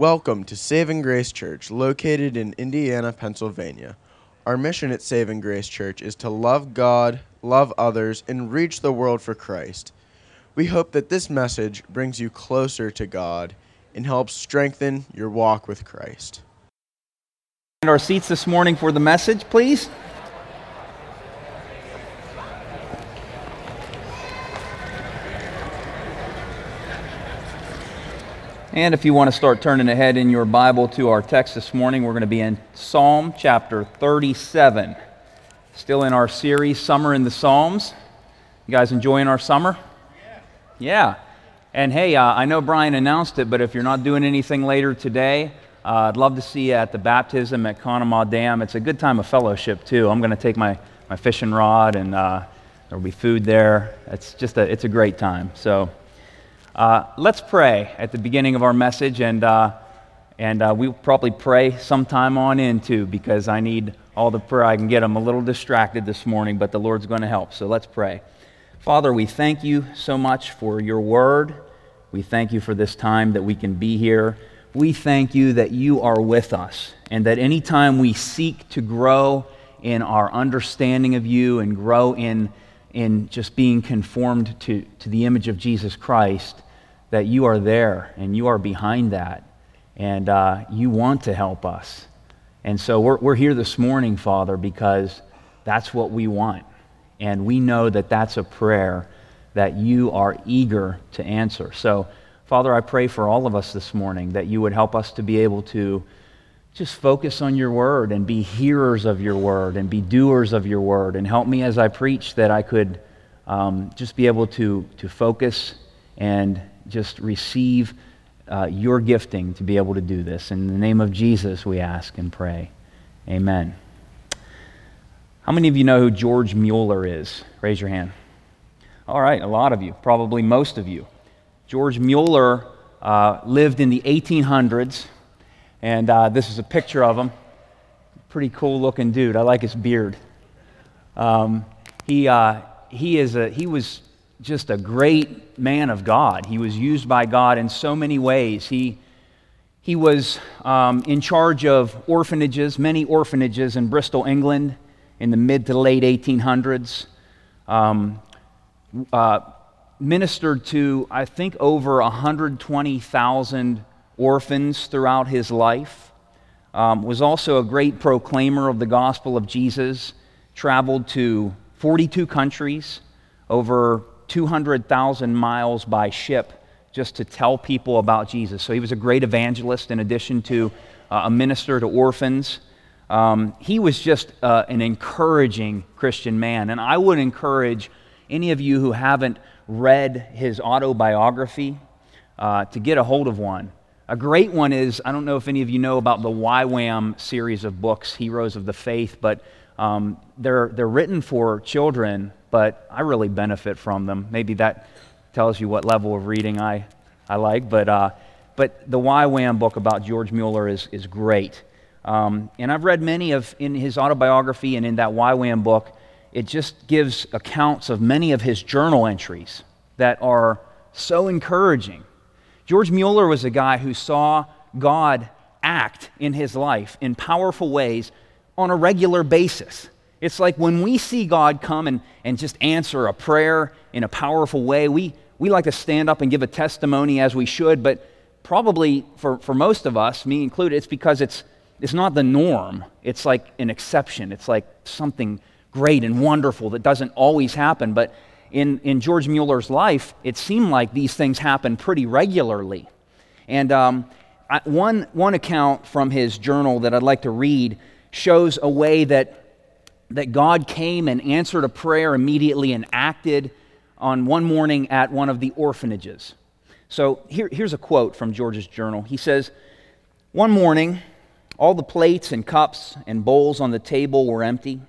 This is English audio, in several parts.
Welcome to Saving Grace Church, located in Indiana, Pennsylvania. Our mission at Saving Grace Church is to love God, love others, and reach the world for Christ. We hope that this message brings you closer to God and helps strengthen your walk with Christ. And our seats this morning for the message, please. And if you want to start turning ahead in your Bible to our text this morning, we're going to be in Psalm chapter 37. Still in our series, Summer in the Psalms. You guys enjoying our summer? Yeah. Yeah. And hey, uh, I know Brian announced it, but if you're not doing anything later today, uh, I'd love to see you at the baptism at Conemaugh Dam. It's a good time of fellowship, too. I'm going to take my, my fishing rod, and uh, there'll be food there. It's just a, it's a great time. So, uh, let's pray at the beginning of our message, and, uh, and uh, we'll probably pray sometime on in too, because I need all the prayer I can get. I'm a little distracted this morning, but the Lord's going to help. So let's pray. Father, we thank you so much for your word. We thank you for this time that we can be here. We thank you that you are with us, and that anytime we seek to grow in our understanding of you and grow in in just being conformed to, to the image of Jesus Christ, that you are there and you are behind that and uh, you want to help us. And so we're, we're here this morning, Father, because that's what we want. And we know that that's a prayer that you are eager to answer. So, Father, I pray for all of us this morning that you would help us to be able to just focus on your word and be hearers of your word and be doers of your word. And help me as I preach that I could um, just be able to, to focus and just receive uh, your gifting to be able to do this. In the name of Jesus, we ask and pray. Amen. How many of you know who George Mueller is? Raise your hand. All right, a lot of you, probably most of you. George Mueller uh, lived in the 1800s and uh, this is a picture of him. Pretty cool looking dude. I like his beard. Um, he, uh, he, is a, he was just a great man of God. He was used by God in so many ways. He, he was um, in charge of orphanages, many orphanages in Bristol, England, in the mid to late 1800s. Um, uh, ministered to, I think, over 120,000 orphans throughout his life, um, was also a great proclaimer of the gospel of Jesus, traveled to 42 countries, over 200,000 miles by ship just to tell people about Jesus. So he was a great evangelist in addition to uh, a minister to orphans. Um, he was just uh, an encouraging Christian man. And I would encourage any of you who haven't read his autobiography uh, to get a hold of one. A great one is I don't know if any of you know about the YWAM series of books, Heroes of the Faith, but um, they're, they're written for children, but I really benefit from them. Maybe that tells you what level of reading I, I like, but, uh, but the YWAM book about George Mueller is, is great. Um, and I've read many of, in his autobiography and in that YWAM book, it just gives accounts of many of his journal entries that are so encouraging. George Mueller was a guy who saw God act in his life in powerful ways on a regular basis. It's like when we see God come and, and just answer a prayer in a powerful way, we, we like to stand up and give a testimony as we should, but probably for, for most of us, me included, it's because it's, it's not the norm. It's like an exception. It's like something great and wonderful that doesn't always happen. But in, in George Mueller's life, it seemed like these things happened pretty regularly. And um, I, one, one account from his journal that I'd like to read shows a way that, that God came and answered a prayer immediately and acted on one morning at one of the orphanages. So here, here's a quote from George's journal. He says, One morning, all the plates and cups and bowls on the table were empty.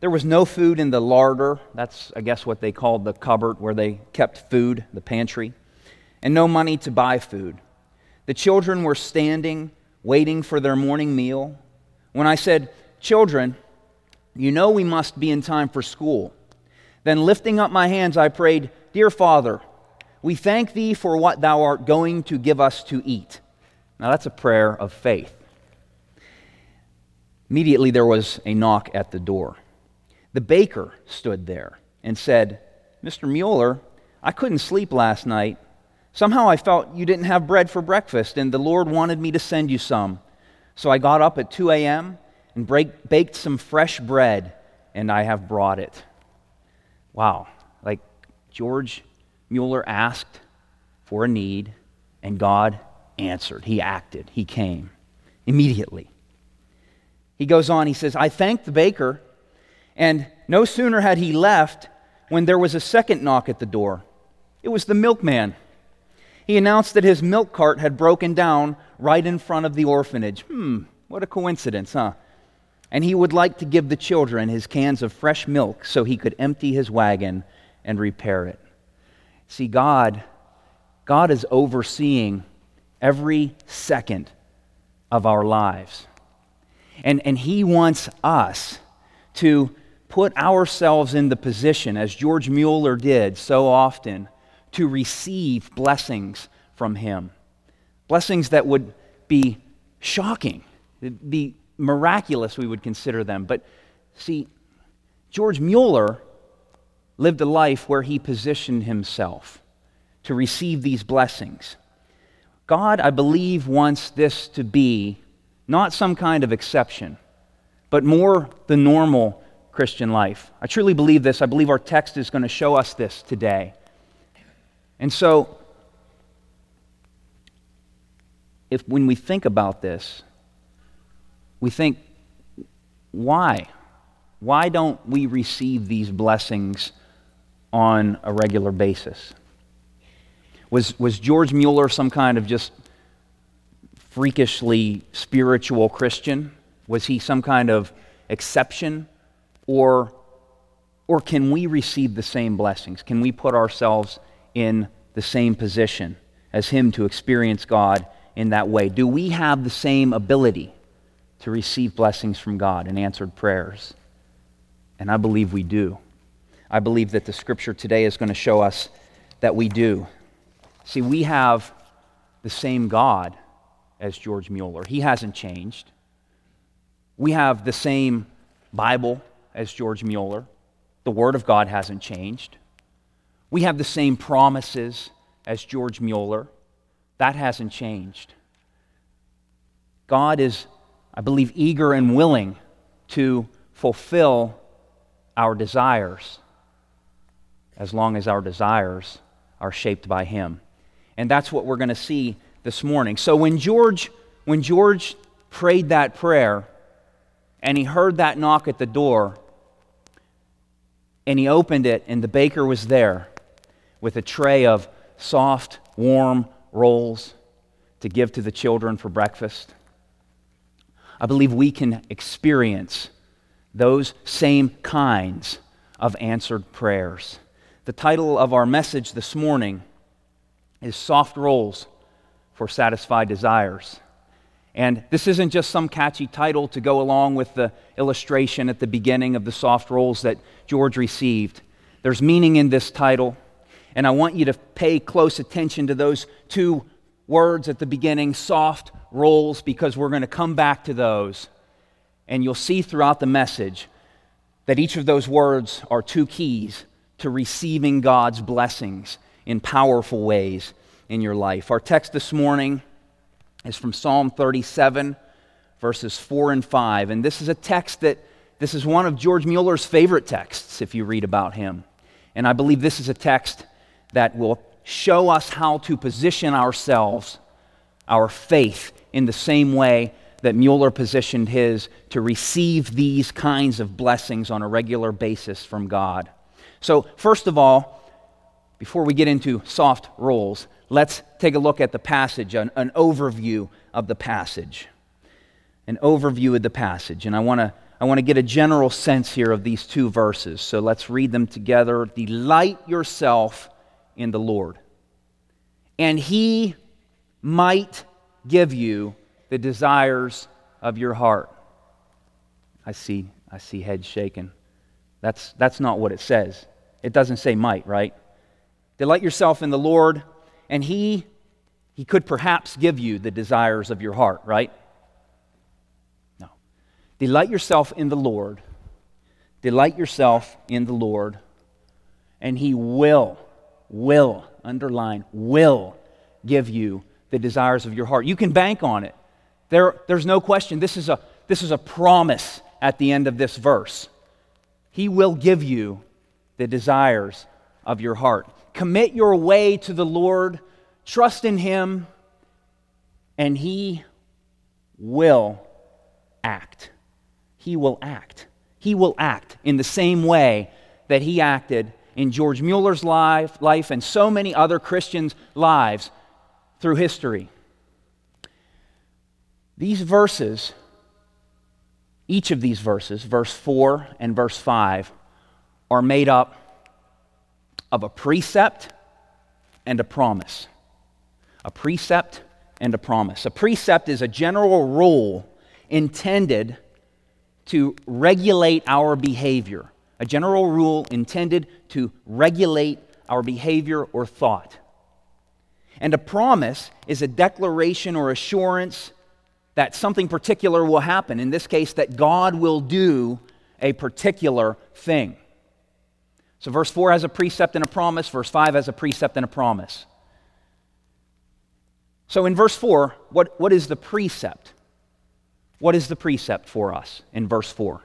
There was no food in the larder. That's, I guess, what they called the cupboard where they kept food, the pantry, and no money to buy food. The children were standing, waiting for their morning meal. When I said, Children, you know we must be in time for school. Then lifting up my hands, I prayed, Dear Father, we thank thee for what thou art going to give us to eat. Now, that's a prayer of faith. Immediately, there was a knock at the door. The baker stood there and said, Mr. Mueller, I couldn't sleep last night. Somehow I felt you didn't have bread for breakfast, and the Lord wanted me to send you some. So I got up at 2 a.m. and break, baked some fresh bread, and I have brought it. Wow. Like George Mueller asked for a need, and God answered. He acted, He came immediately. He goes on, he says, I thanked the baker, and no sooner had he left when there was a second knock at the door. It was the milkman. He announced that his milk cart had broken down right in front of the orphanage. Hmm, what a coincidence, huh? And he would like to give the children his cans of fresh milk so he could empty his wagon and repair it. See, God, God is overseeing every second of our lives. And, and He wants us to put ourselves in the position, as George Mueller did so often, to receive blessings from Him. Blessings that would be shocking, be miraculous, we would consider them. But see, George Mueller lived a life where he positioned himself to receive these blessings. God, I believe, wants this to be not some kind of exception, but more the normal Christian life. I truly believe this. I believe our text is going to show us this today. And so, if when we think about this, we think, why? Why don't we receive these blessings on a regular basis? Was, was George Mueller some kind of just freakishly spiritual Christian? Was he some kind of exception? Or, or can we receive the same blessings? Can we put ourselves in the same position as him to experience God in that way? Do we have the same ability to receive blessings from God and answered prayers? And I believe we do. I believe that the scripture today is going to show us that we do. See, we have the same God as George Mueller. He hasn't changed. We have the same Bible as George Mueller. The Word of God hasn't changed. We have the same promises as George Mueller. That hasn't changed. God is, I believe, eager and willing to fulfill our desires as long as our desires are shaped by Him. And that's what we're going to see this morning. So when George, when George prayed that prayer and he heard that knock at the door and he opened it and the baker was there with a tray of soft, warm rolls to give to the children for breakfast. I believe we can experience those same kinds of answered prayers. The title of our message this morning is Soft Rolls for satisfied desires. And this isn't just some catchy title to go along with the illustration at the beginning of the soft rolls that George received. There's meaning in this title, and I want you to pay close attention to those two words at the beginning soft rolls, because we're going to come back to those. And you'll see throughout the message that each of those words are two keys to receiving God's blessings in powerful ways in your life. Our text this morning is from Psalm 37, verses 4 and 5. And this is a text that, this is one of George Mueller's favorite texts, if you read about him. And I believe this is a text that will show us how to position ourselves, our faith, in the same way that Mueller positioned his to receive these kinds of blessings on a regular basis from God. So, first of all, before we get into soft rolls, let's take a look at the passage, an, an overview of the passage. An overview of the passage. And I want to I want to get a general sense here of these two verses. So let's read them together. Delight yourself in the Lord, and He might give you the desires of your heart. I see, I see heads shaking. That's, that's not what it says. It doesn't say might, right? Delight yourself in the Lord, and He he could perhaps give you the desires of your heart, right? No. Delight yourself in the Lord. Delight yourself in the Lord, and he will, will, underline, will give you the desires of your heart. You can bank on it. There, there's no question. This is, a, this is a promise at the end of this verse. He will give you the desires of your heart. Commit your way to the Lord, trust in Him, and He will act. He will act. He will act in the same way that He acted in George Mueller's life, life and so many other Christians' lives through history. These verses, each of these verses, verse 4 and verse 5, are made up of a precept and a promise. A precept and a promise. A precept is a general rule intended to regulate our behavior. A general rule intended to regulate our behavior or thought. And a promise is a declaration or assurance that something particular will happen. In this case, that God will do a particular thing. So, verse 4 has a precept and a promise, verse 5 has a precept and a promise. So, in verse 4, what, what is the precept? What is the precept for us in verse 4?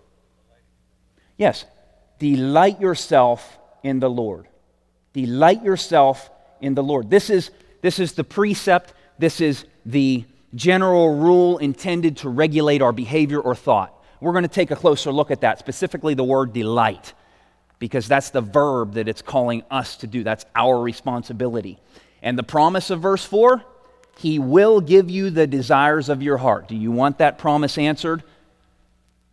Yes, delight yourself in the Lord. Delight yourself in the Lord. This is, this is the precept, this is the general rule intended to regulate our behavior or thought. We're going to take a closer look at that, specifically the word delight because that's the verb that it's calling us to do. That's our responsibility. And the promise of verse 4 He will give you the desires of your heart. Do you want that promise answered?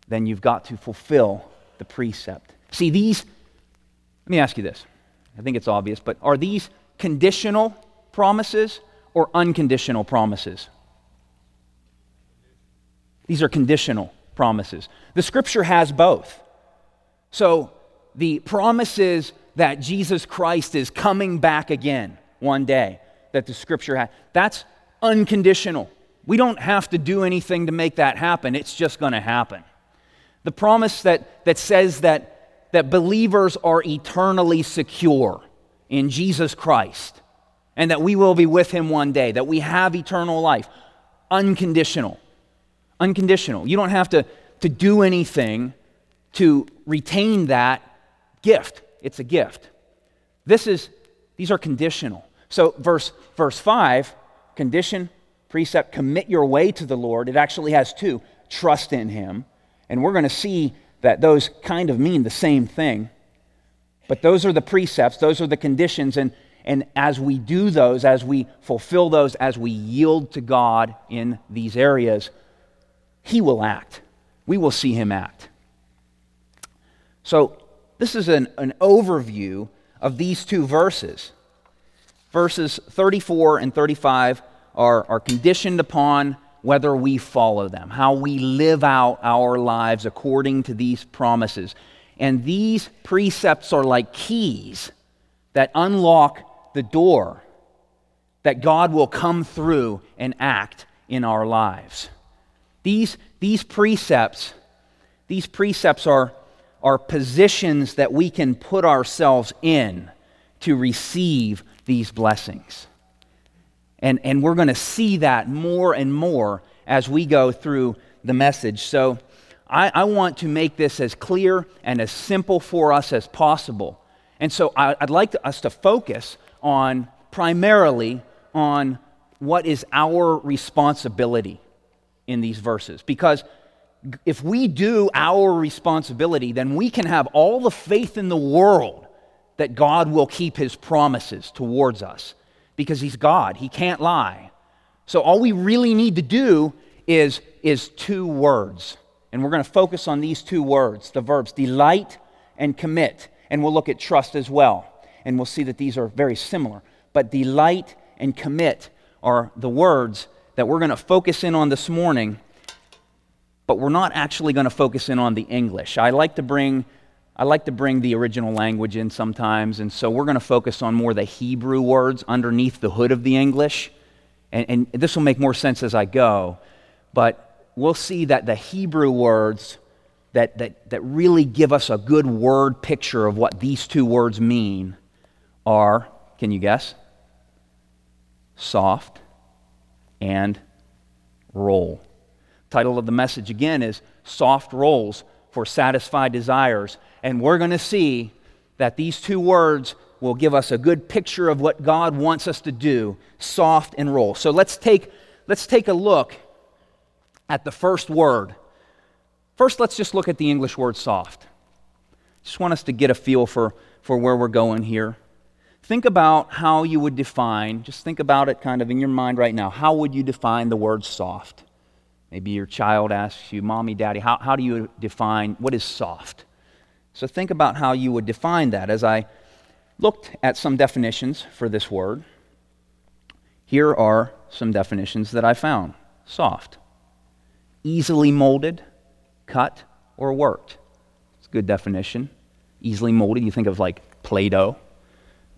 Then you've got to fulfill the precept. See, these, let me ask you this. I think it's obvious, but are these conditional promises or unconditional promises? These are conditional promises. The scripture has both. So, the promises that Jesus Christ is coming back again one day that the scripture has. That's unconditional. We don't have to do anything to make that happen, it's just going to happen. The promise that, that says that, that believers are eternally secure in Jesus Christ and that we will be with him one day, that we have eternal life. Unconditional. Unconditional. You don't have to, to do anything to retain that gift. It's a gift. This is, these are conditional. So, verse, verse 5, condition, precept, commit your way to the Lord. It actually has two trust in Him. And we're going to see that those kind of mean the same thing. But those are the precepts, those are the conditions. And, and as we do those, as we fulfill those, as we yield to God in these areas, He will act. We will see Him act. So, this is an, an overview of these two verses. Verses 34 and 35 are, are conditioned upon whether we follow them, how we live out our lives according to these promises. And these precepts are like keys that unlock the door that God will come through and act in our lives. These, these precepts, these precepts are are positions that we can put ourselves in to receive these blessings. And, and we're going to see that more and more as we go through the message. So I, I, want to make this as clear and as simple for us as possible. And so I, would like to, us to focus on primarily on what is our responsibility in these verses. Because if we do our responsibility, then we can have all the faith in the world that God will keep his promises towards us because he's God. He can't lie. So all we really need to do is, is two words. And we're going to focus on these two words the verbs delight and commit. And we'll look at trust as well. And we'll see that these are very similar. But delight and commit are the words that we're going to focus in on this morning but we're not actually going to focus in on the English. I like to bring I like to bring the original language in sometimes, and so we're going to focus on more the Hebrew words underneath the hood of the English. and, and this will make more sense as I go, but we'll see that the Hebrew words that, that, that really give us a good word picture of what these two words mean are, can you guess? Soft and roll. Title of the message again is Soft Rolls for Satisfied Desires. And we're going to see that these two words will give us a good picture of what God wants us to do soft and roll. So let's take, let's take a look at the first word. First, let's just look at the English word soft. Just want us to get a feel for, for where we're going here. Think about how you would define, just think about it kind of in your mind right now. How would you define the word soft? Maybe your child asks you, Mommy, Daddy, how, how do you define what is soft? So think about how you would define that as I looked at some definitions for this word. Here are some definitions that I found soft, easily molded, cut, or worked. It's a good definition. Easily molded, you think of like Play Doh.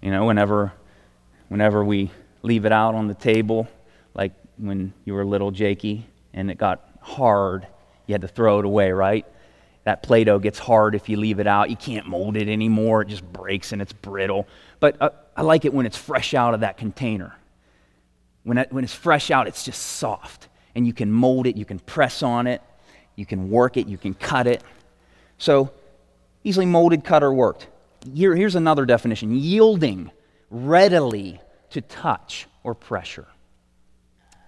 You know, whenever, whenever we leave it out on the table, like when you were little Jakey and it got hard, you had to throw it away, right? That Play Doh gets hard if you leave it out. You can't mold it anymore, it just breaks and it's brittle. But uh, I like it when it's fresh out of that container. When, it, when it's fresh out, it's just soft. And you can mold it, you can press on it, you can work it, you can cut it. So, easily molded, cut, or worked. Here, here's another definition yielding readily to touch or pressure.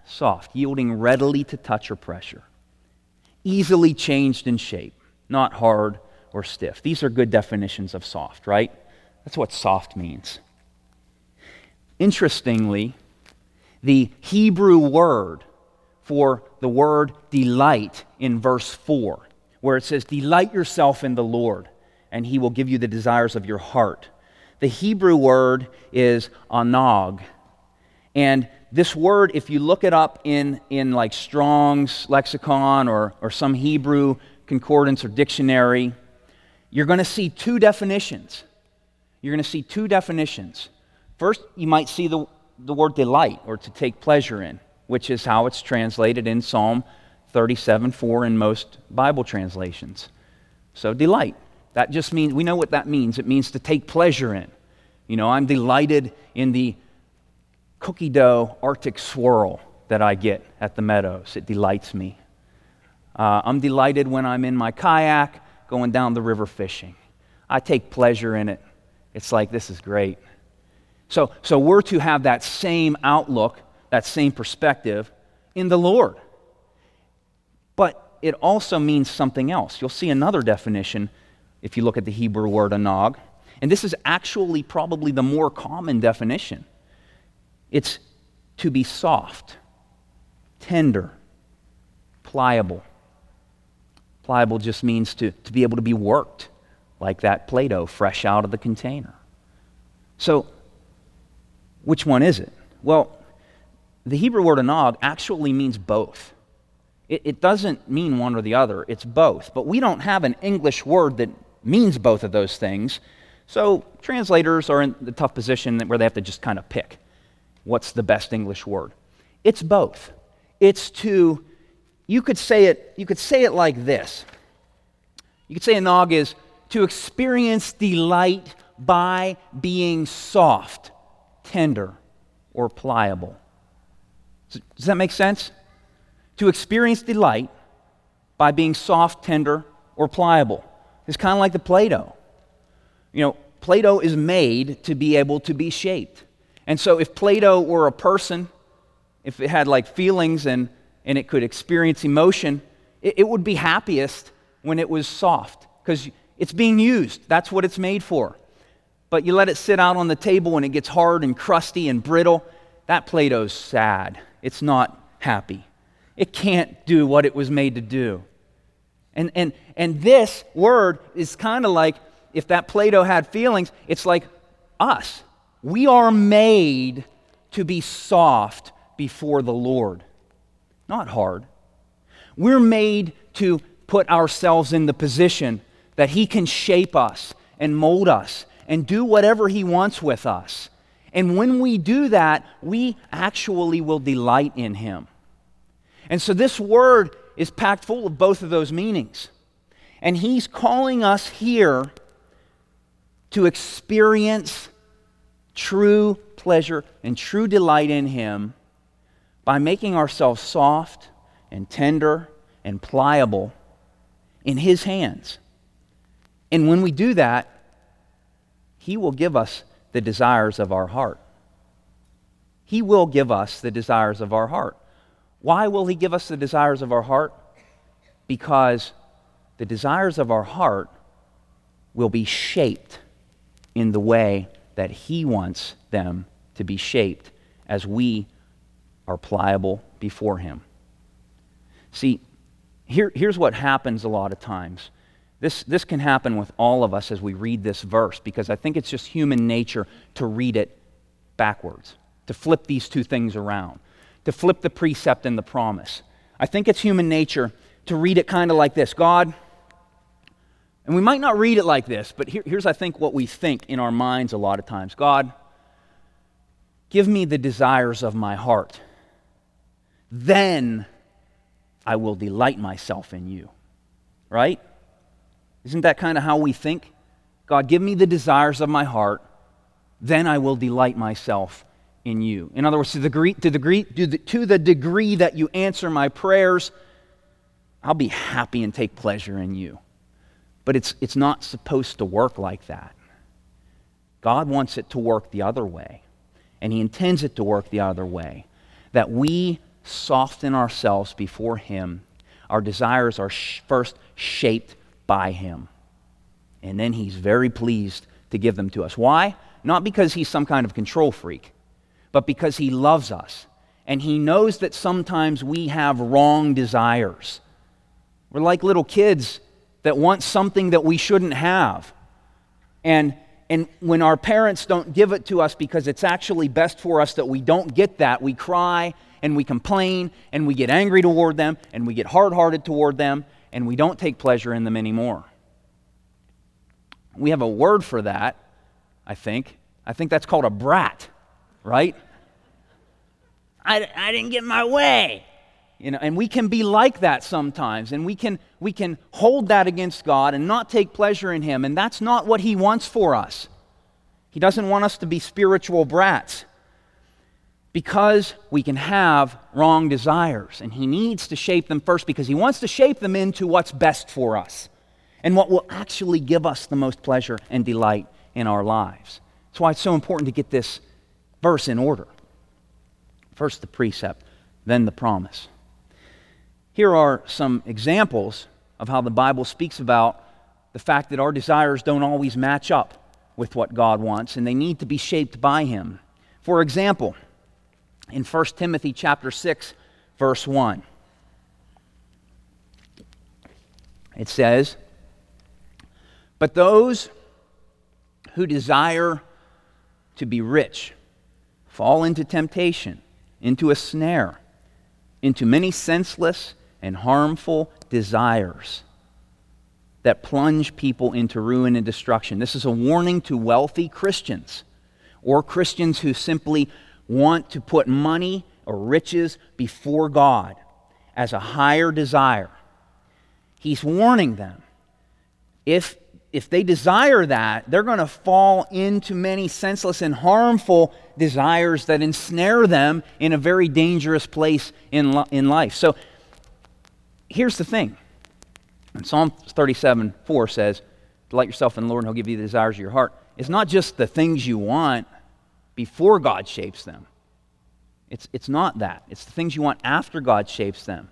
Soft, yielding readily to touch or pressure. Easily changed in shape not hard or stiff. These are good definitions of soft, right? That's what soft means. Interestingly, the Hebrew word for the word delight in verse 4, where it says, Delight yourself in the Lord, and he will give you the desires of your heart. The Hebrew word is anag. And this word, if you look it up in, in like Strong's lexicon or, or some Hebrew concordance or dictionary, you're going to see two definitions. You're going to see two definitions. First, you might see the, the word delight or to take pleasure in, which is how it's translated in Psalm 37 4 in most Bible translations. So, delight. That just means, we know what that means. It means to take pleasure in. You know, I'm delighted in the cookie dough Arctic swirl that I get at the meadows. It delights me. Uh, I'm delighted when I'm in my kayak going down the river fishing. I take pleasure in it. It's like, this is great. So, so we're to have that same outlook, that same perspective in the Lord. But it also means something else. You'll see another definition if you look at the Hebrew word anag. And this is actually probably the more common definition it's to be soft, tender, pliable. Pliable just means to, to be able to be worked, like that Play Doh fresh out of the container. So, which one is it? Well, the Hebrew word anag actually means both. It, it, doesn't mean one or the other, it's both. But we don't have an English word that means both of those things. So translators are in the tough position where they have to just kind of pick what's the best English word. It's both. It's to you could say it, you could say it like this. You could say anag is to experience delight by being soft, tender, or pliable. Does that make sense? To experience delight by being soft, tender, or pliable. It's kind of like the Play Doh. You know, Play Doh is made to be able to be shaped. And so if Play Doh were a person, if it had like feelings and and it could experience emotion, it, it would be happiest when it was soft because it's being used. That's what it's made for. But you let it sit out on the table and it gets hard and crusty and brittle, that Play Doh's sad. It's not happy. It can't do what it was made to do. And, and, and this word is kind of like if that Play Doh had feelings, it's like us. We are made to be soft before the Lord not hard. We're made to put ourselves in the position that He can shape us and mold us and do whatever He wants with us. And when we do that, we actually will delight in Him. And so this word is packed full of both of those meanings. And He's calling us here to experience true pleasure and true delight in Him by making ourselves soft and tender and pliable in His hands. And when we do that, He will give us the desires of our heart. He will give us the desires of our heart. Why will He give us the desires of our heart? Because the desires of our heart will be shaped in the way that He wants them to be shaped as we are pliable before Him. See, here, here's what happens a lot of times. This, this can happen with all of us as we read this verse because I think it's just human nature to read it backwards, to flip these two things around, to flip the precept and the promise. I think it's human nature to read it kind of like this God, and we might not read it like this, but here, here's, I think, what we think in our minds a lot of times God, give me the desires of my heart. Then I will delight myself in you. Right? Isn't that kind of how we think? God, give me the desires of my heart. Then I will delight myself in you. In other words, to the degree, to the degree, to the degree that you answer my prayers, I'll be happy and take pleasure in you. But it's, it's not supposed to work like that. God wants it to work the other way, and He intends it to work the other way. That we soften ourselves before Him. Our desires are sh- first shaped by Him. And then He's very pleased to give them to us. Why? Not because He's some kind of control freak, but because He loves us. And He knows that sometimes we have wrong desires. We're like little kids that want something that we shouldn't have. And, and when our parents don't give it to us because it's actually best for us that we don't get that, we cry and we complain and we get angry toward them and we get hard hearted toward them and we don't take pleasure in them anymore. We have a word for that, I think. I think that's called a brat, right? I, I didn't get my way. You know, and we can be like that sometimes, and we can, we can hold that against God and not take pleasure in Him, and that's not what He wants for us. He doesn't want us to be spiritual brats because we can have wrong desires, and He needs to shape them first because He wants to shape them into what's best for us and what will actually give us the most pleasure and delight in our lives. That's why it's so important to get this verse in order. First the precept, then the promise. Here are some examples of how the Bible speaks about the fact that our desires don't always match up with what God wants and they need to be shaped by him. For example, in 1 Timothy chapter 6 verse 1 it says, "But those who desire to be rich fall into temptation, into a snare, into many senseless and harmful desires that plunge people into ruin and destruction. This is a warning to wealthy Christians or Christians who simply want to put money or riches before God as a higher desire. He's warning them. If, if they desire that, they're going to fall into many senseless and harmful desires that ensnare them in a very dangerous place in, in life. So here's the thing. And Psalm 37 4 says, Delight yourself in the Lord, and He'll give you the desires of your heart. It's not just the things you want before God shapes them. It's, it's not that. It's the things you want after God shapes them.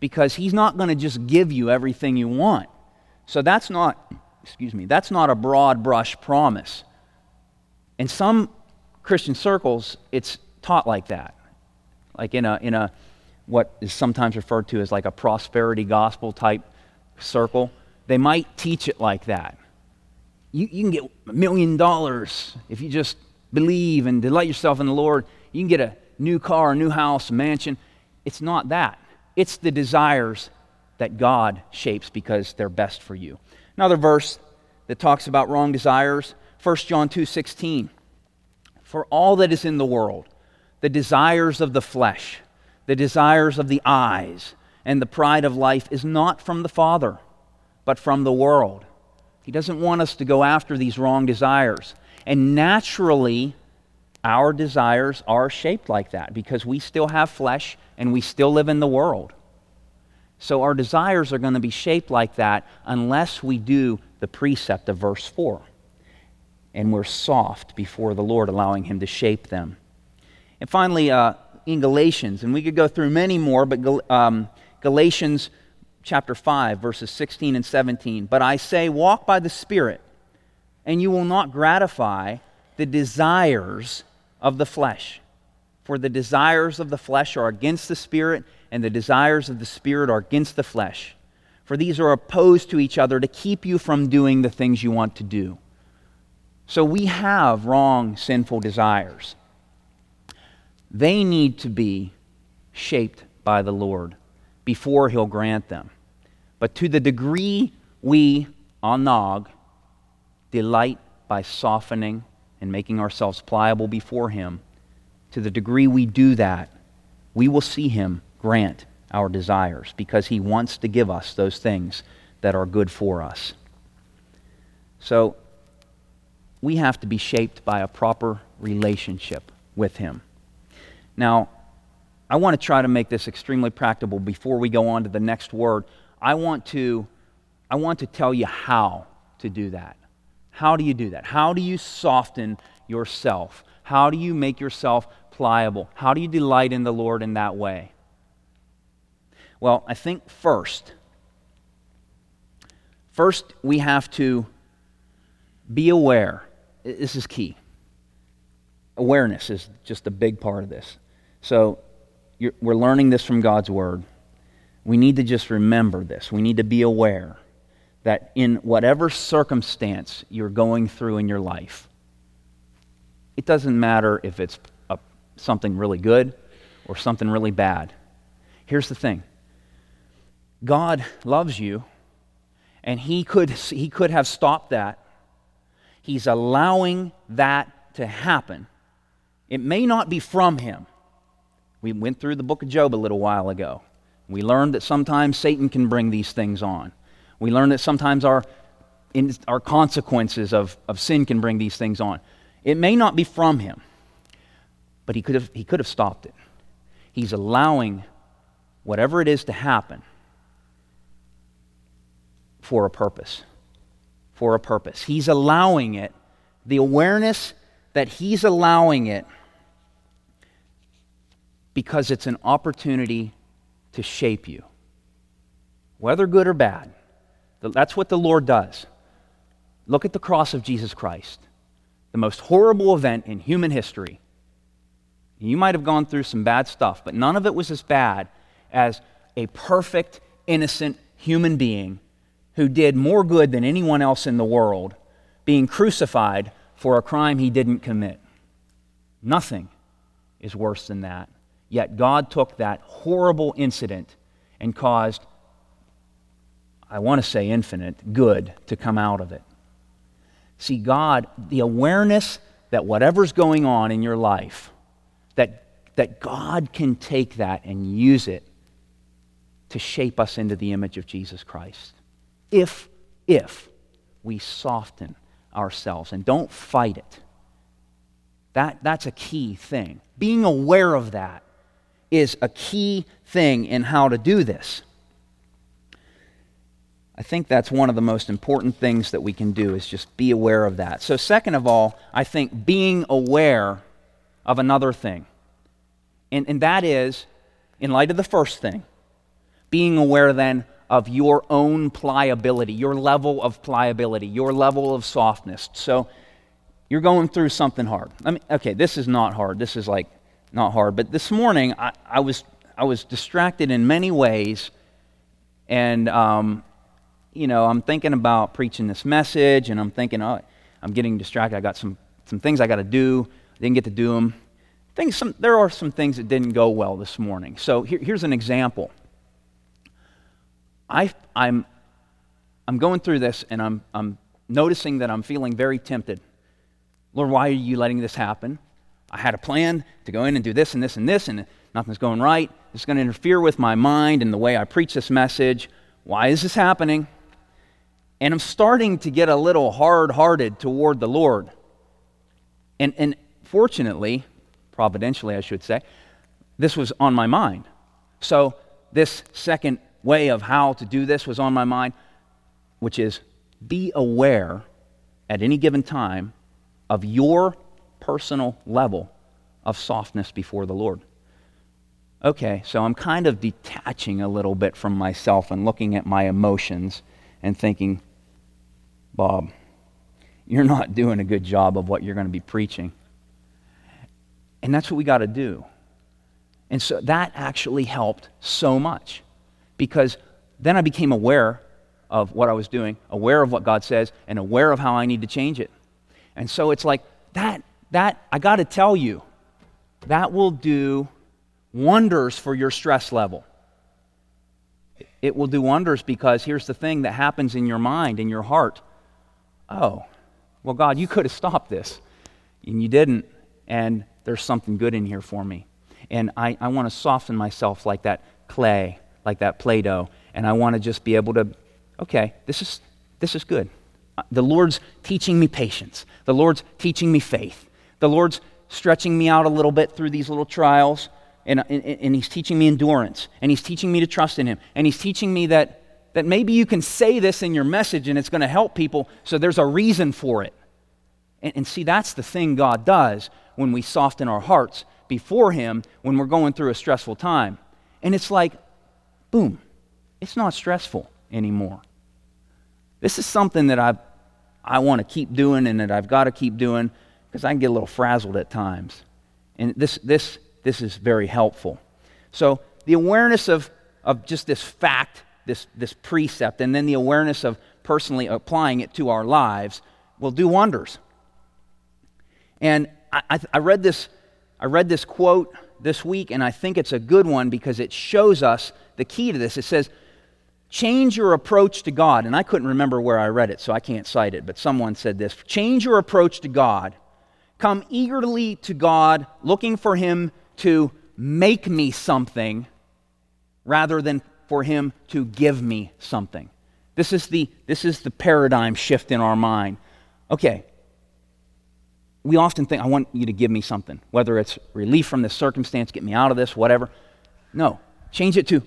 Because He's not going to just give you everything you want. So that's not, excuse me, that's not a broad brush promise. In some Christian circles, it's taught like that. Like in a, in a what is sometimes referred to as like a prosperity gospel type circle, they might teach it like that. You, you can get a million dollars if you just believe and delight yourself in the Lord. You can get a new car, a new house, a mansion. It's not that. It's the desires that God shapes because they're best for you. Another verse that talks about wrong desires, 1 John 2:16. For all that is in the world, the desires of the flesh, the desires of the eyes, and the pride of life is not from the Father, but from the world. He doesn't want us to go after these wrong desires. And naturally, our desires are shaped like that because we still have flesh and we still live in the world. So our desires are going to be shaped like that unless we do the precept of verse 4. And we're soft before the Lord, allowing Him to shape them. And finally, uh, in Galatians, and we could go through many more, but um, Galatians chapter 5, verses 16 and 17. But I say, walk by the Spirit, and you will not gratify the desires of the flesh. For the desires of the flesh are against the Spirit, and the desires of the Spirit are against the flesh. For these are opposed to each other to keep you from doing the things you want to do. So we have wrong, sinful desires. They need to be shaped by the Lord before He'll grant them. But to the degree we, anog, delight by softening and making ourselves pliable before Him, to the degree we do that, we will see Him grant our desires because He wants to give us those things that are good for us. So, we have to be shaped by a proper relationship with Him. Now, I want to try to make this extremely practical before we go on to the next word. I want to, I want to tell you how to do that. How do you do that? How do you soften yourself? How do you make yourself pliable? How do you delight in the Lord in that way? Well, I think first, first we have to be aware. This is key. Awareness is just a big part of this. So we're learning this from God's Word. We need to just remember this. We need to be aware that in whatever circumstance you're going through in your life, it doesn't matter if it's a, something really good or something really bad. Here's the thing God loves you, and He could, he could have stopped that. He's allowing that to happen. It may not be from Him. We went through the book of Job a little while ago. We learned that sometimes Satan can bring these things on. We learned that sometimes our, in, our consequences of, of sin can bring these things on. It may not be from him, but he could have, he could have stopped it. He's allowing whatever it is to happen for a purpose. For a purpose. He's allowing it. The awareness that he's allowing it because it's an opportunity to shape you, whether good or bad. That's what the Lord does. Look at the cross of Jesus Christ, the most horrible event in human history. You might have gone through some bad stuff, but none of it was as bad as a perfect, innocent human being who did more good than anyone else in the world being crucified for a crime he didn't commit. Nothing is worse than that. Yet God took that horrible incident and caused I want to say infinite, good to come out of it. See, God, the awareness that whatever's going on in your life, that, that God can take that and use it to shape us into the image of Jesus Christ. If, if we soften ourselves and don't fight it. That, that's a key thing. Being aware of that is a key thing in how to do this. I think that's one of the most important things that we can do is just be aware of that. So, second of all, I think being aware of another thing. And, and that is, in light of the first thing, being aware then of your own pliability, your level of pliability, your level of softness. So, you're going through something hard. I mean, okay, this is not hard. This is like not hard. But this morning, I, I was, I was distracted in many ways. And um, you know, I'm thinking about preaching this message, and I'm thinking, oh, I'm getting distracted. I got some, some things I got to do. didn't get to do them. Things, some, there are some things that didn't go well this morning. So here, here's an example. I, I'm, I'm going through this, and I'm, I'm noticing that I'm feeling very tempted. Lord, why are you letting this happen? I had a plan to go in and do this and this and this, and nothing's going right. This is going to interfere with my mind and the way I preach this message. Why is this happening? And I'm starting to get a little hard hearted toward the Lord. And, and fortunately, providentially, I should say, this was on my mind. So, this second way of how to do this was on my mind, which is be aware at any given time of your personal level of softness before the Lord. Okay, so I'm kind of detaching a little bit from myself and looking at my emotions and thinking, Bob, you're not doing a good job of what you're going to be preaching. And that's what we got to do. And so that actually helped so much because then I became aware of what I was doing, aware of what God says, and aware of how I need to change it. And so it's like that, that, I got to tell you, that will do wonders for your stress level. It will do wonders because here's the thing that happens in your mind, in your heart. Oh, well, God, you could have stopped this, and you didn't, and there's something good in here for me. And I, I want to soften myself like that clay, like that Play Doh, and I want to just be able to, okay, this is, this is good. The Lord's teaching me patience, the Lord's teaching me faith, the Lord's stretching me out a little bit through these little trials, and, and, and He's teaching me endurance, and He's teaching me to trust in Him, and He's teaching me that that maybe you can say this in your message and it's going to help people, so there's a reason for it. And, and, see, that's the thing God does when we soften our hearts before Him when we're going through a stressful time. And it's like, boom, it's not stressful anymore. This is something that I, I want to keep doing and that I've got to keep doing because I can get a little frazzled at times. And this, this, this is very helpful. So, the awareness of, of just this fact this, this precept and then the awareness of personally applying it to our lives will do wonders. And I, I, I, read this, I read this quote this week, and I think it's a good one because it shows us the key to this. It says, Change your approach to God. And I couldn't remember where I read it, so I can't cite it, but someone said this Change your approach to God. Come eagerly to God, looking for Him to make me something rather than for him to give me something. This is the, this is the paradigm shift in our mind. Okay, we often think, I want you to give me something, whether it's relief from this circumstance, get me out of this, whatever. No, change it to,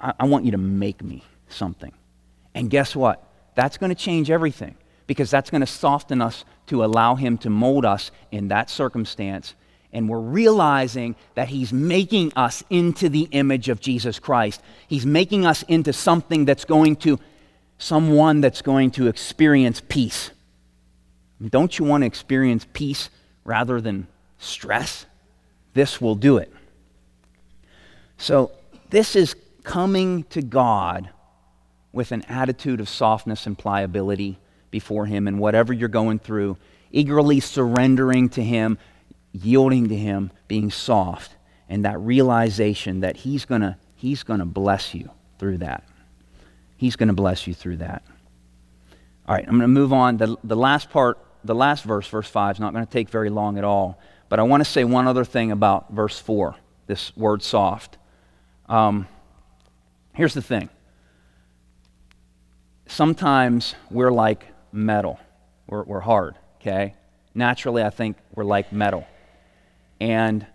I, I want you to make me something. And guess what? That's going to change everything because that's going to soften us to allow Him to mold us in that circumstance and we're realizing that He's making us into the image of Jesus Christ. He's making us into something that's going to, someone that's going to experience peace. Don't you want to experience peace rather than stress? This will do it. So, this is coming to God with an attitude of softness and pliability before Him and whatever you're going through, eagerly surrendering to Him, yielding to Him, being soft, and that realization that He's going he's going to bless you through that. He's going to bless you through that. All right, I'm going to move on. The, the last part, the last verse, verse 5, is not going to take very long at all. But I want to say one other thing about verse 4, this word soft. Um, here's the thing sometimes we're like metal, we're, we're hard, okay? Naturally, I think we're like metal. And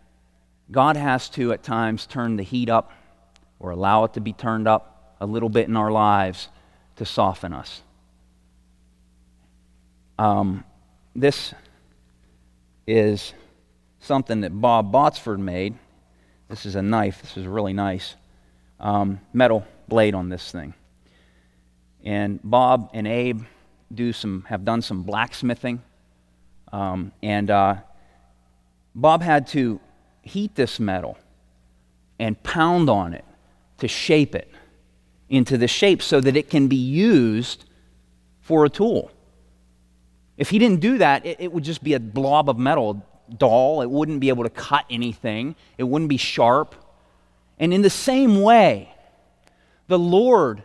God has to, at times, turn the heat up or allow it to be turned up a little bit in our lives to soften us. Um, this is something that Bob Botsford made. This is a knife. This is really nice. Um, metal blade on this thing. And Bob and Abe do some, have done some blacksmithing. Um, and uh, Bob had to heat this metal and pound on it to shape it into the shape so that it can be used for a tool. If he didn't do that, it, it, would just be a blob of metal, dull. It wouldn't be able to cut anything, it wouldn't be sharp. And in the same way, the Lord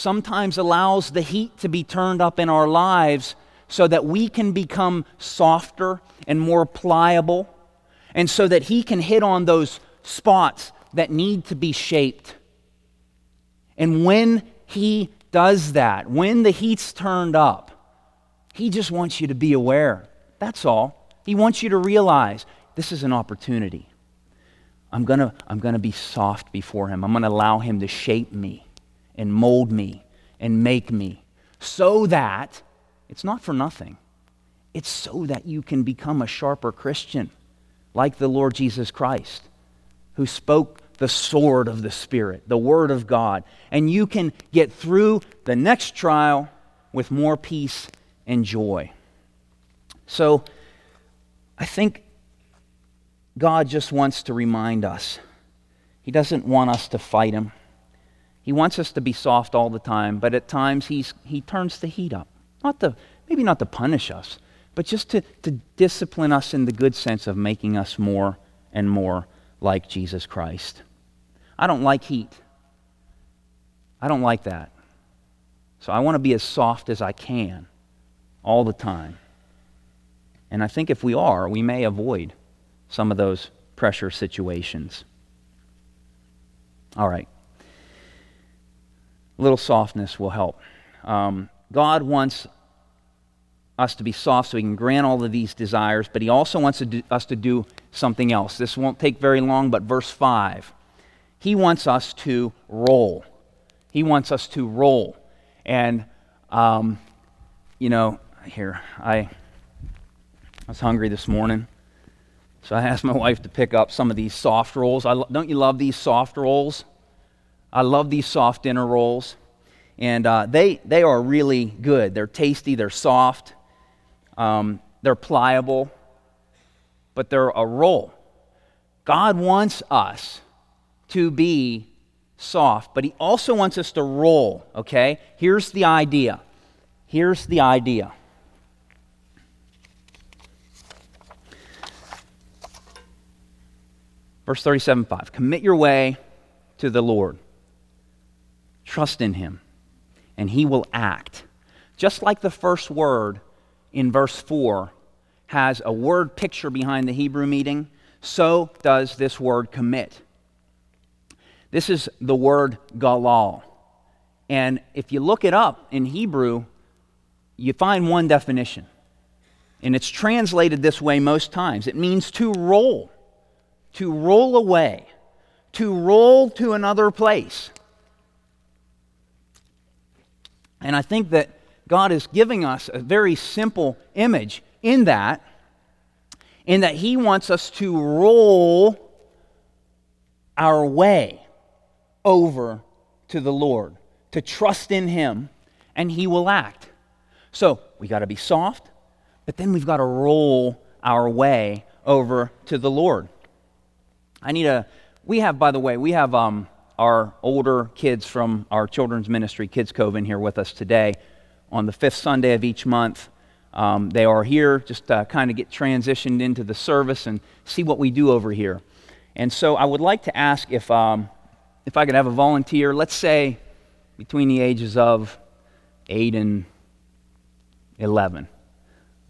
sometimes allows the heat to be turned up in our lives so that we can become softer and more pliable, and so that He can hit on those spots that need to be shaped. And when He does that, when the heat's turned up, He just wants you to be aware. That's all. He wants you to realize this is an opportunity. I'm going to I'm going to be soft before Him. I'm going to allow Him to shape me and mold me and make me so that it's not for nothing. It's so that you can become a sharper Christian like the Lord Jesus Christ, who spoke the sword of the Spirit, the Word of God. And you can get through the next trial with more peace and joy. So I think God just wants to remind us. He doesn't want us to fight Him. He wants us to be soft all the time, but at times he's, he turns the heat up. Not to, maybe not to punish us, but just to, to discipline us in the good sense of making us more and more like Jesus Christ. I don't like heat. I don't like that. So I want to be as soft as I can all the time. And I think if we are, we may avoid some of those pressure situations. All right. A little softness will help. Um, God wants us to be soft so he can grant all of these desires, but he also wants to do, us to do something else. This won't take very long, but verse 5. He wants us to roll. He wants us to roll. And, um, you know, here, I, I was hungry this morning, so I asked my wife to pick up some of these soft rolls. I, don't you love these soft rolls? I love these soft dinner rolls. And uh, they, they are really good. They're tasty, they're soft. Um, they're pliable, but they're a roll. God wants us to be soft, but He also wants us to roll, okay? Here's the idea. Here's the idea. Verse 37 5. Commit your way to the Lord, trust in Him, and He will act. Just like the first word in verse 4 has a word picture behind the Hebrew meaning, so does this word commit. This is the word galal. And if you look it up in Hebrew, you find one definition. And it's translated this way most times it means to roll, to roll away, to roll to another place. And I think that God is giving us a very simple image in that, in that He wants us to roll our way over to the Lord, to trust in Him, and He will act. So we got to be soft, but then we've got to roll our way over to the Lord. I need a. We have, by the way, we have um, our older kids from our children's ministry, Kids Cove, in here with us today on the fifth Sunday of each month. Um, they are here just to kind of get transitioned into the service and see what we do over here. And so I would like to ask if, um, if I could have a volunteer, let's say between the ages of 8 and 11.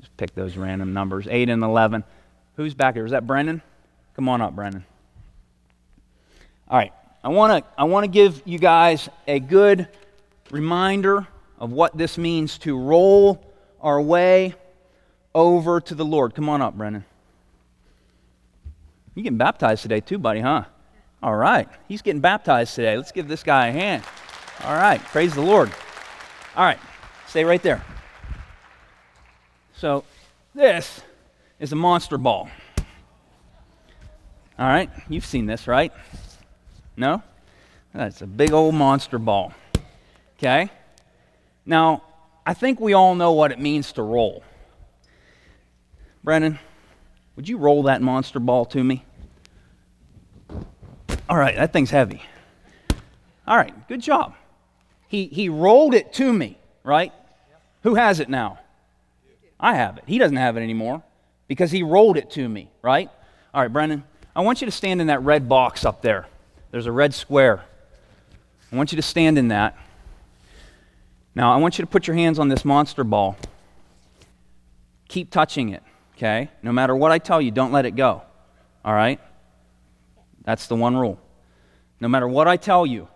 Just pick those random numbers 8 and 11. Who's back here? Is that Brendan? Come on up, Brendan. All right. I want to I want to give you guys a good reminder of what this means to roll our way over to the Lord. Come on up, Brennan. You getting baptized today, too, buddy, huh? All right. He's getting baptized today. Let's give this guy a hand. All right. Praise the Lord. All right. Stay right there. So, this is a monster ball. All right. You've seen this, right? No? That's a big old monster ball. Okay? Now, I think we all know what it means to roll. Brennan, would you roll that monster ball to me? All right, that thing's heavy. All right, good job. He, he rolled it to me, right? Who has it now? I have it. He doesn't have it anymore because he rolled it to me, right? All right, Brennan, I want you to stand in that red box up there. There's a red square. I want you to stand in that. Now, I want you to put your hands on this monster ball. keep touching it, okay? No matter what I tell you, don't let it go, all right? That's the one rule. No matter what I tell you,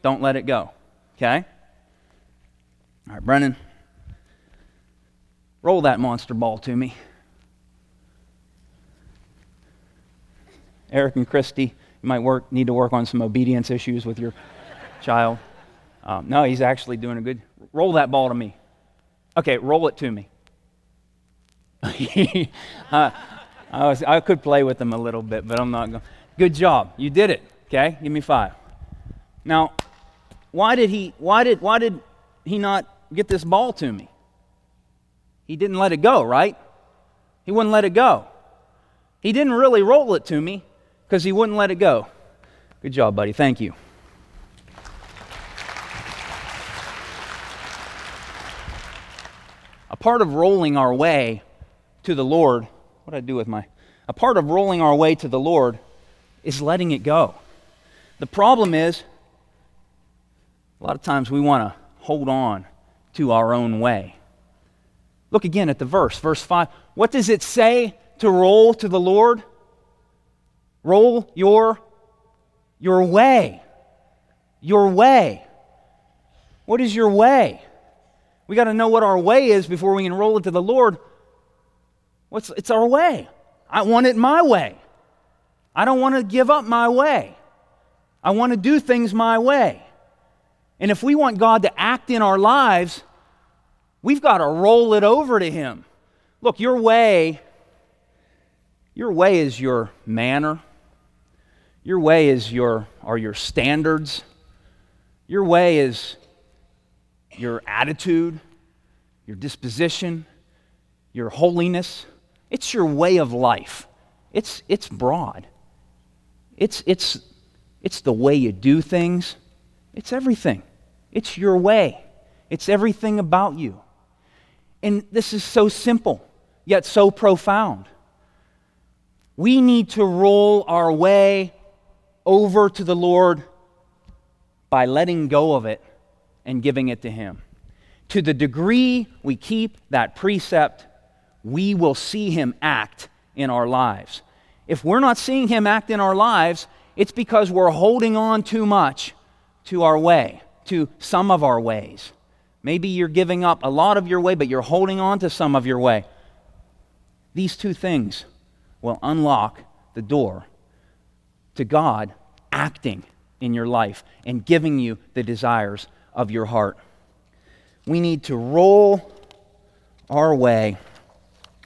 don't let it go, okay? All right, Brennan, roll that monster ball to me. Eric and Christy, you might work, need to work on some obedience issues with your child. Um, no, he's actually doing a good. Roll that ball to me. Okay, roll it to me. uh, I, was, I could play with him a little bit, but I'm not going. Good job. You did it. Okay, give me five. Now, why did he? Why did? Why did he not get this ball to me? He didn't let it go, right? He wouldn't let it go. He didn't really roll it to me because he wouldn't let it go. Good job, buddy. Thank you. A part of rolling our way to the Lord, what did I do with my? A part of rolling our way to the Lord is letting it go. The problem is, a lot of times we want to hold on to our own way. Look again at the verse, verse 5. What does it say to roll to the Lord? Roll your, your way. Your way. What is your way? We got to know what our way is before we can roll it to the Lord. What's, it's our way. I want it my way. I don't want to give up my way. I want to do things my way. And if we want God to act in our lives, we've got to roll it over to Him. Look, your way, your way is your manner. Your way is your, are your standards. Your way is your attitude, your disposition, your holiness. It's your way of life. It's, it's broad. It's, it's, it's the way you do things. It's everything. It's your way. It's everything about you. And this is so simple, yet so profound. We need to roll our way over to the Lord by letting go of it and giving it to Him. To the degree we keep that precept, we will see Him act in our lives. If we're not seeing Him act in our lives, it's because we're holding on too much to our way, to some of our ways. Maybe you're giving up a lot of your way, but you're holding on to some of your way. These two things will unlock the door to God acting in your life and giving you the desires of your heart. We need to roll our way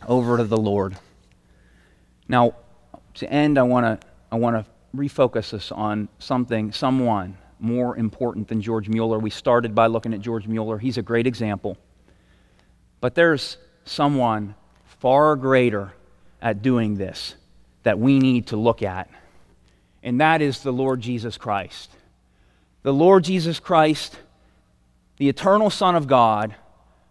over to the Lord. Now, to end, I want to I want to refocus us on something, someone more important than George Mueller. We started by looking at George Mueller. He's a great example. But there's someone far greater at doing this that we need to look at, and that is the Lord Jesus Christ. The Lord Jesus Christ the eternal Son of God,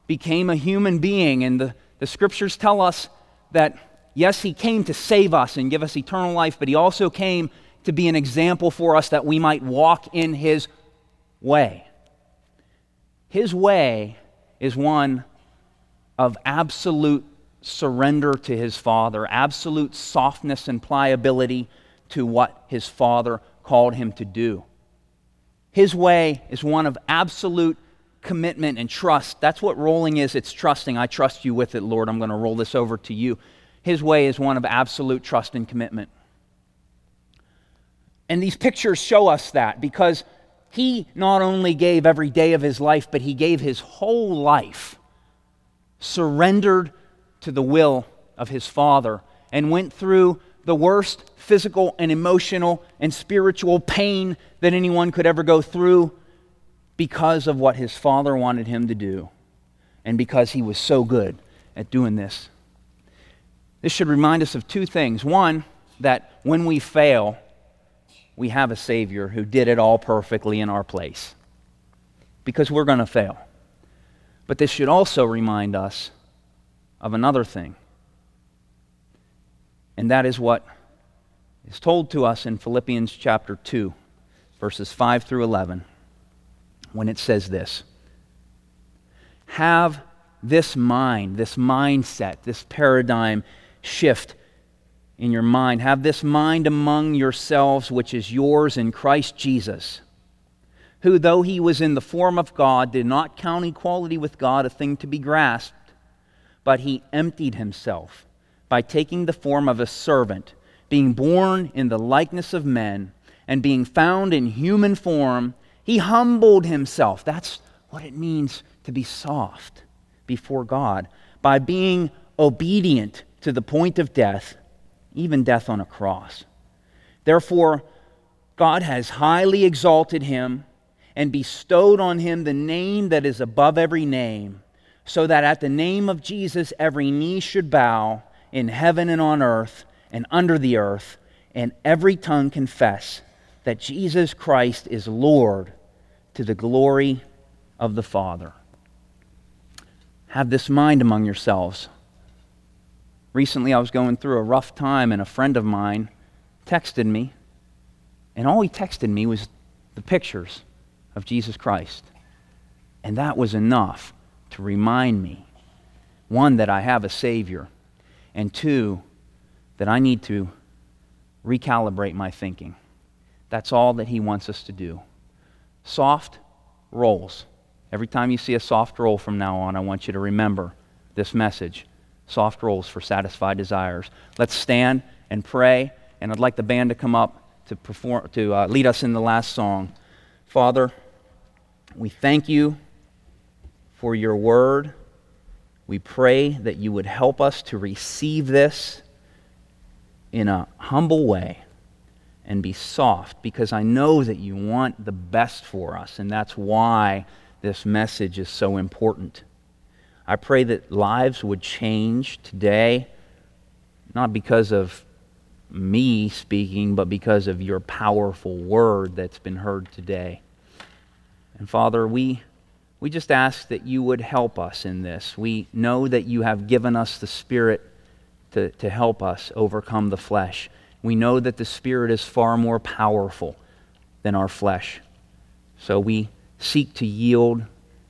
became a human being. And the, the scriptures tell us that, yes, he came to save us and give us eternal life, but he also came to be an example for us that we might walk in his way. His way is one of absolute surrender to his Father, absolute softness and pliability to what his Father called him to do. His way is one of absolute commitment and trust. That's what rolling is. It's trusting. I trust you with it, Lord. I'm going to roll this over to you. His way is one of absolute trust and commitment. And these pictures show us that because he not only gave every day of his life, but he gave his whole life, surrendered to the will of his Father, and went through the worst physical and emotional and spiritual pain that anyone could ever go through because of what his father wanted him to do and because he was so good at doing this. This should remind us of two things. One, that when we fail, we have a Savior who did it all perfectly in our place because we're going to fail. But this should also remind us of another thing, and that is what is told to us in Philippians chapter 2, verses 5 through 11 when it says this Have this mind, this mindset, this paradigm shift in your mind. Have this mind among yourselves, which is yours in Christ Jesus, who, though he was in the form of God, did not count equality with God a thing to be grasped, but he emptied himself by taking the form of a servant, being born in the likeness of men, and being found in human form, he humbled himself. That's what it means to be soft before God by being obedient to the point of death, even death on a cross. Therefore, God has highly exalted him and bestowed on him the name that is above every name, so that at the name of Jesus every knee should bow in heaven and on earth and under the earth, and every tongue confess that Jesus Christ is Lord to the glory of the Father. Have this mind among yourselves. Recently, I was going through a rough time, and a friend of mine texted me, and all he texted me was the pictures of Jesus Christ. And that was enough to remind me one, that I have a Savior, and two, that I need to recalibrate my thinking. That's all that He wants us to do. Soft rolls. Every time you see a soft roll from now on, I want you to remember this message soft rolls for satisfied desires. Let's stand and pray, and I'd like the band to come up to, perform, to uh, lead us in the last song. Father, we thank you for your word. We pray that you would help us to receive this in a humble way and be soft because I know that you want the best for us, and that's why this message is so important. I pray that lives would change today, not because of me speaking, but because of your powerful word that's been heard today. And Father, we, we just ask that you would help us in this. We know that you have given us the Spirit to, to help us overcome the flesh. We know that the Spirit is far more powerful than our flesh. So we seek to yield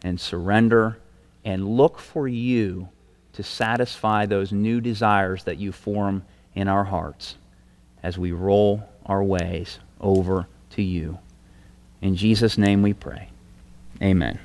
and surrender and look for you to satisfy those new desires that you form in our hearts as we roll our ways over to you. In Jesus' name we pray. Amen.